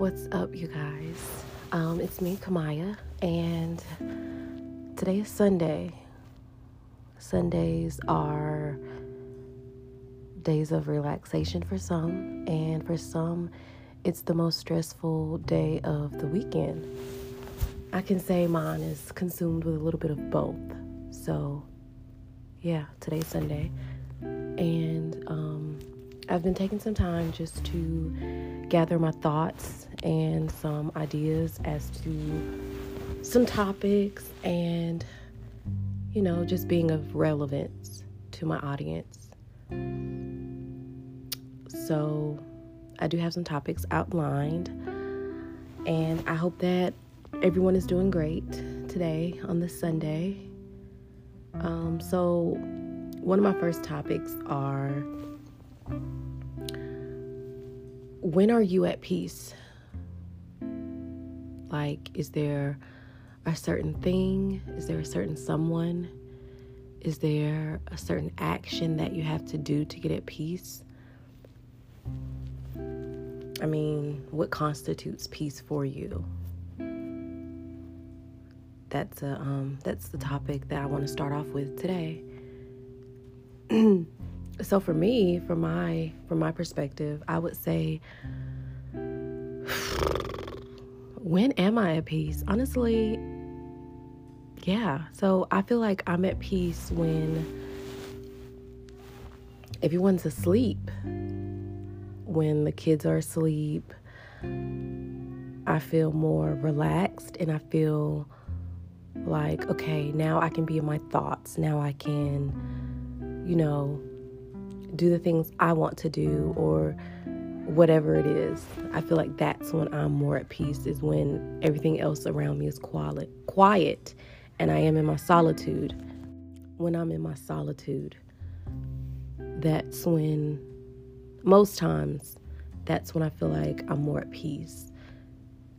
What's up, you guys? Um, it's me, Kamaya, and today is Sunday. Sundays are days of relaxation for some, and for some, it's the most stressful day of the weekend. I can say mine is consumed with a little bit of both. So, yeah, today's Sunday, and um, I've been taking some time just to gather my thoughts and some ideas as to some topics and, you know, just being of relevance to my audience. So, I do have some topics outlined, and I hope that everyone is doing great today on this Sunday. Um, so, one of my first topics are when are you at peace? Like, is there a certain thing? Is there a certain someone? Is there a certain action that you have to do to get at peace? I mean, what constitutes peace for you? That's a um, that's the topic that I want to start off with today. so for me, from my from my perspective, I would say when am I at peace? Honestly, yeah. So I feel like I'm at peace when everyone's asleep, when the kids are asleep. I feel more relaxed and I feel like, okay, now I can be in my thoughts. Now I can, you know, do the things I want to do or whatever it is. I feel like that's when I'm more at peace is when everything else around me is quiet, quiet and I am in my solitude. When I'm in my solitude, that's when most times that's when I feel like I'm more at peace.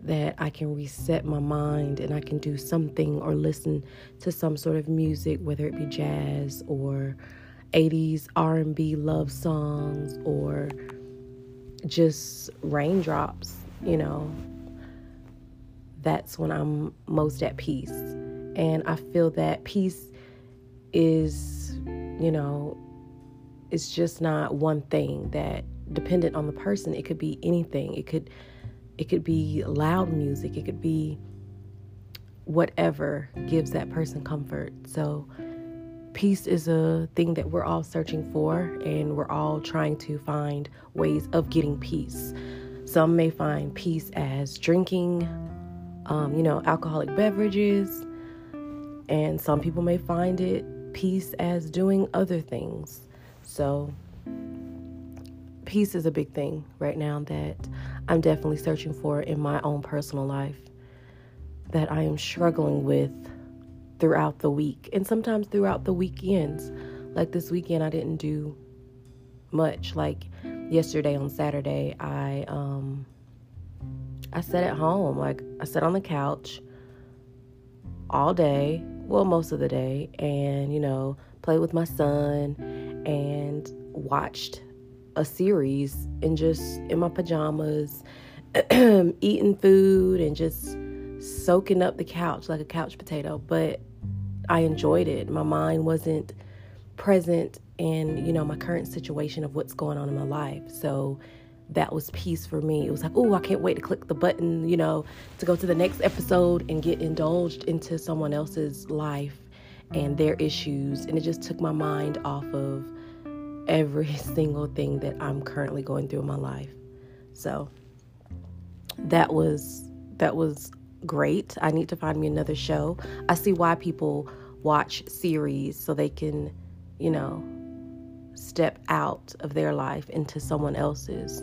That I can reset my mind and I can do something or listen to some sort of music, whether it be jazz or 80s R&B love songs or just raindrops, you know, that's when I'm most at peace. And I feel that peace is, you know, it's just not one thing that dependent on the person. It could be anything. It could it could be loud music. It could be whatever gives that person comfort. So peace is a thing that we're all searching for, and we're all trying to find ways of getting peace. Some may find peace as drinking, um, you know, alcoholic beverages, and some people may find it peace as doing other things. So, peace is a big thing right now that I'm definitely searching for in my own personal life, that I am struggling with throughout the week and sometimes throughout the weekends. Like this weekend, I didn't do much. Like yesterday on Saturday, I um I sat at home. Like I sat on the couch all day, well most of the day, and you know played with my son and watched a series and just in my pajamas, eating food and just soaking up the couch like a couch potato. But I enjoyed it. My mind wasn't present in, you know, my current situation of what's going on in my life. So that was peace for me. It was like, oh, I can't wait to click the button, you know, to go to the next episode and get indulged into someone else's life and their issues. And it just took my mind off of every single thing that I'm currently going through in my life. So that was that was great. I need to find me another show. I see why people watch series so they can, you know, step out of their life into someone else's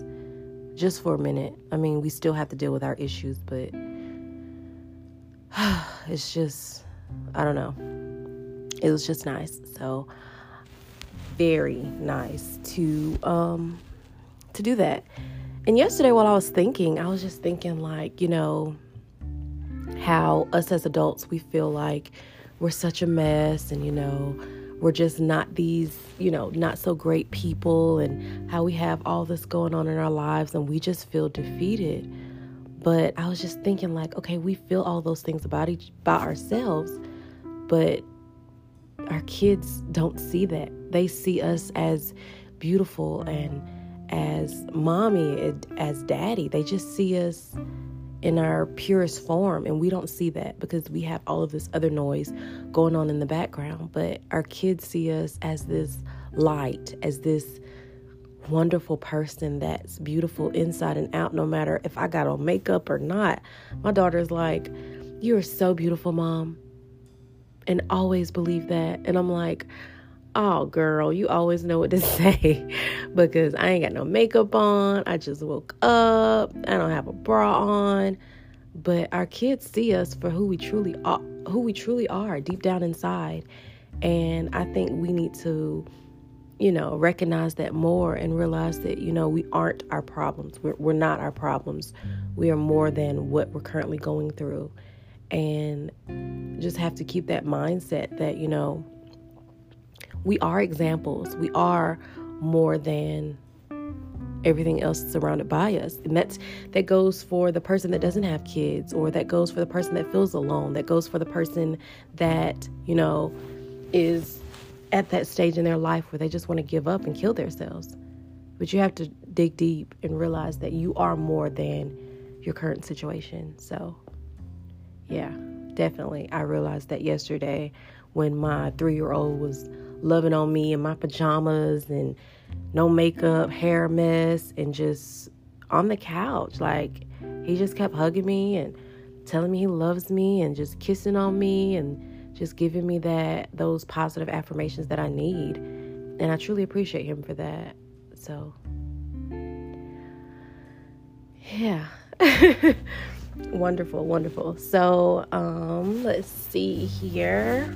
just for a minute. I mean, we still have to deal with our issues, but it's just, I don't know. It was just nice. So, very nice to um to do that. And yesterday while I was thinking, I was just thinking like, you know, how us as adults we feel like we're such a mess and you know we're just not these you know not so great people and how we have all this going on in our lives and we just feel defeated But I was just thinking, like, okay, we feel all those things about each about ourselves, but our kids don't see that. They see us as beautiful and as mommy, as daddy. They just see us in our purest form, and we don't see that because we have all of this other noise going on in the background. But our kids see us as this light, as this wonderful person that's beautiful inside and out, no matter if I got on makeup or not. My daughter's like, You are so beautiful, mom. And always believe that. And I'm like, Oh, girl, you always know what to say because I ain't got no makeup on. I just woke up. I don't have a bra on. But our kids see us for who we truly are, who we truly are deep down inside. And I think we need to you know, recognize that more and realize that, you know, we aren't our problems. We're, we're not our problems. We are more than what we're currently going through. And just have to keep that mindset that, you know, we are examples. We are more than everything else surrounded by us. And that's that goes for the person that doesn't have kids or that goes for the person that feels alone, that goes for the person that, you know, is at that stage in their life where they just want to give up and kill themselves. But you have to dig deep and realize that you are more than your current situation. So, yeah, definitely. I realized that yesterday when my three year old was loving on me in my pajamas and no makeup, hair mess, and just on the couch. Like, he just kept hugging me and telling me he loves me and just kissing on me and just giving me that those positive affirmations that I need. And I truly appreciate him for that. So yeah. wonderful, wonderful. So, um, let's see here.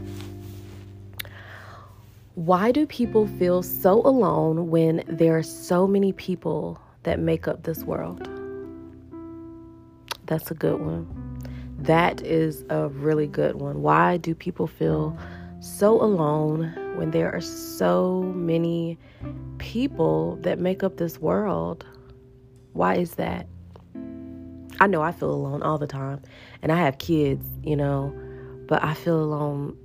Why do people feel so alone when there are so many people that make up this world? That's a good one. That is a really good one. Why do people feel so alone when there are so many people that make up this world? Why is that? I know I feel alone all the time, and I have kids, you know, but I feel alone.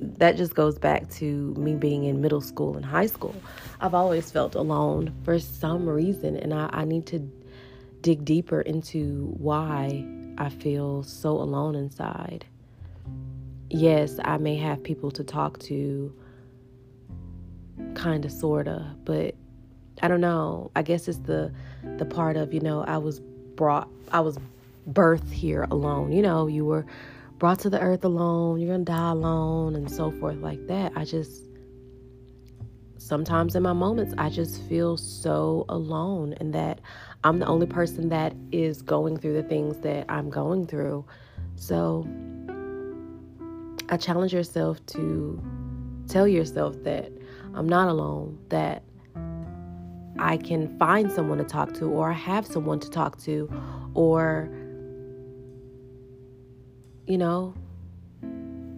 That just goes back to me being in middle school and high school. I've always felt alone for some reason, and I, I need to dig deeper into why I feel so alone inside. Yes, I may have people to talk to, kind of, sorta, but I don't know. I guess it's the the part of you know I was brought, I was birthed here alone. You know, you were brought to the earth alone. You're gonna die alone, and so forth like that. I just sometimes in my moments I just feel so alone, and that I'm the only person that is going through the things that I'm going through. So I challenge yourself to tell yourself that I'm not alone, that I can find someone to talk to, or I have someone to talk to, or, you know,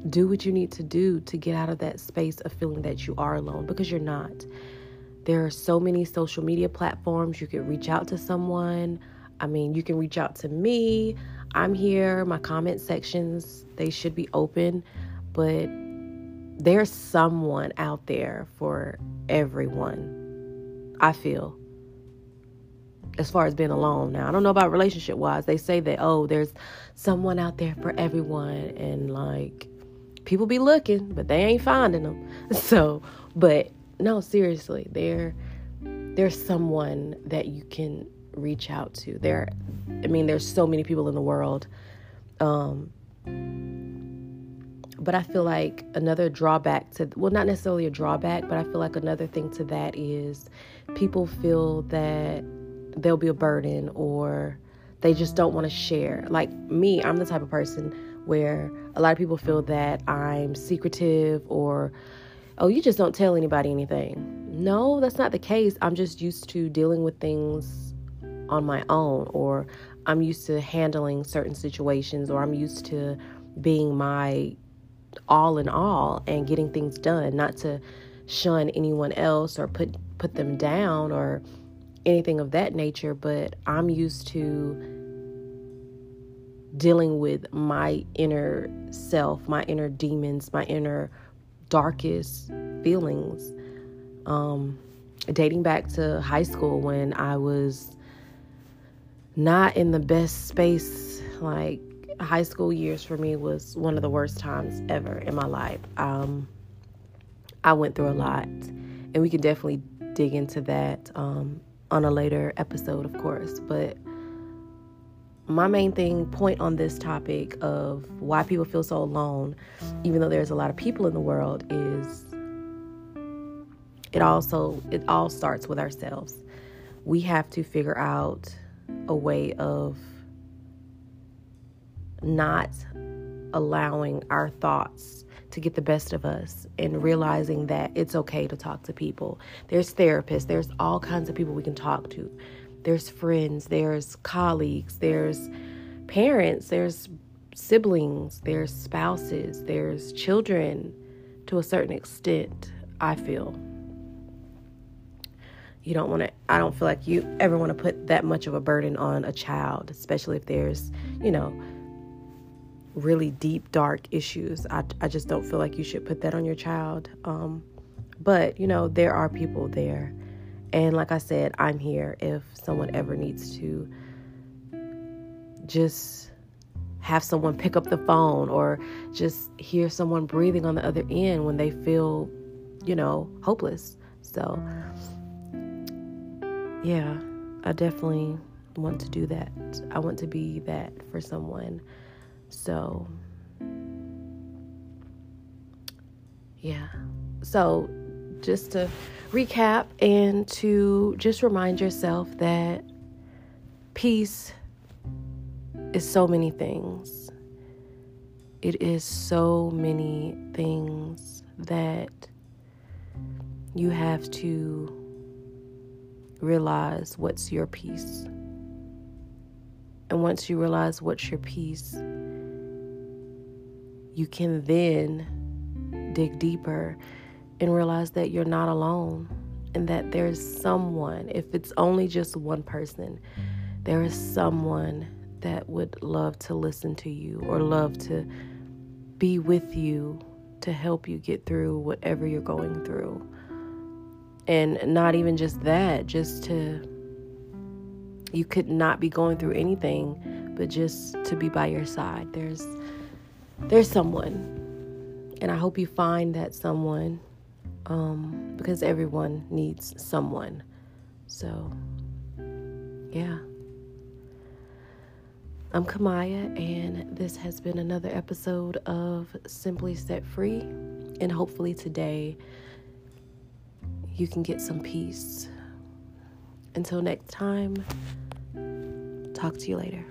do what you need to do to get out of that space of feeling that you are alone because you're not. There are so many social media platforms. You can reach out to someone. I mean, you can reach out to me. I'm here. My comment sections, they should be open, but there's someone out there for everyone. I feel as far as being alone. Now, I don't know about relationship wise. They say that, oh, there's someone out there for everyone. And like, people be looking, but they ain't finding them. So, but no, seriously, there there's someone that you can reach out to. There I mean, there's so many people in the world. Um but I feel like another drawback to well not necessarily a drawback, but I feel like another thing to that is people feel that there'll be a burden or they just don't want to share. Like me, I'm the type of person where a lot of people feel that I'm secretive or oh, you just don't tell anybody anything. No, that's not the case. I'm just used to dealing with things on my own, or I'm used to handling certain situations, or I'm used to being my all in all and getting things done, not to shun anyone else or put put them down or anything of that nature, but I'm used to dealing with my inner self, my inner demons, my inner darkest feelings. Um, dating back to high school when I was not in the best space, like high school years for me was one of the worst times ever in my life. Um, I went through a lot, and we can definitely dig into that um, on a later episode, of course. But my main thing point on this topic of why people feel so alone even though there's a lot of people in the world is it also it all starts with ourselves we have to figure out a way of not allowing our thoughts to get the best of us and realizing that it's okay to talk to people there's therapists there's all kinds of people we can talk to there's friends, there's colleagues, there's parents, there's siblings, there's spouses, there's children to a certain extent, I feel. You don't want to, I don't feel like you ever want to put that much of a burden on a child, especially if there's, you know, really deep, dark issues. I, I just don't feel like you should put that on your child. Um, but, you know, there are people there and like I said, I'm here if someone ever needs to just have someone pick up the phone or just hear someone breathing on the other end when they feel, you know, hopeless. So, yeah, I definitely want to do that. I want to be that for someone. So, yeah. So, just to recap and to just remind yourself that peace is so many things. It is so many things that you have to realize what's your peace. And once you realize what's your peace, you can then dig deeper and realize that you're not alone and that there's someone, if it's only just one person, there is someone that would love to listen to you or love to be with you to help you get through whatever you're going through. And not even just that, just to, you could not be going through anything, but just to be by your side. There's, there's someone. And I hope you find that someone um, because everyone needs someone. So, yeah. I'm Kamaya, and this has been another episode of Simply Set Free. And hopefully, today you can get some peace. Until next time, talk to you later.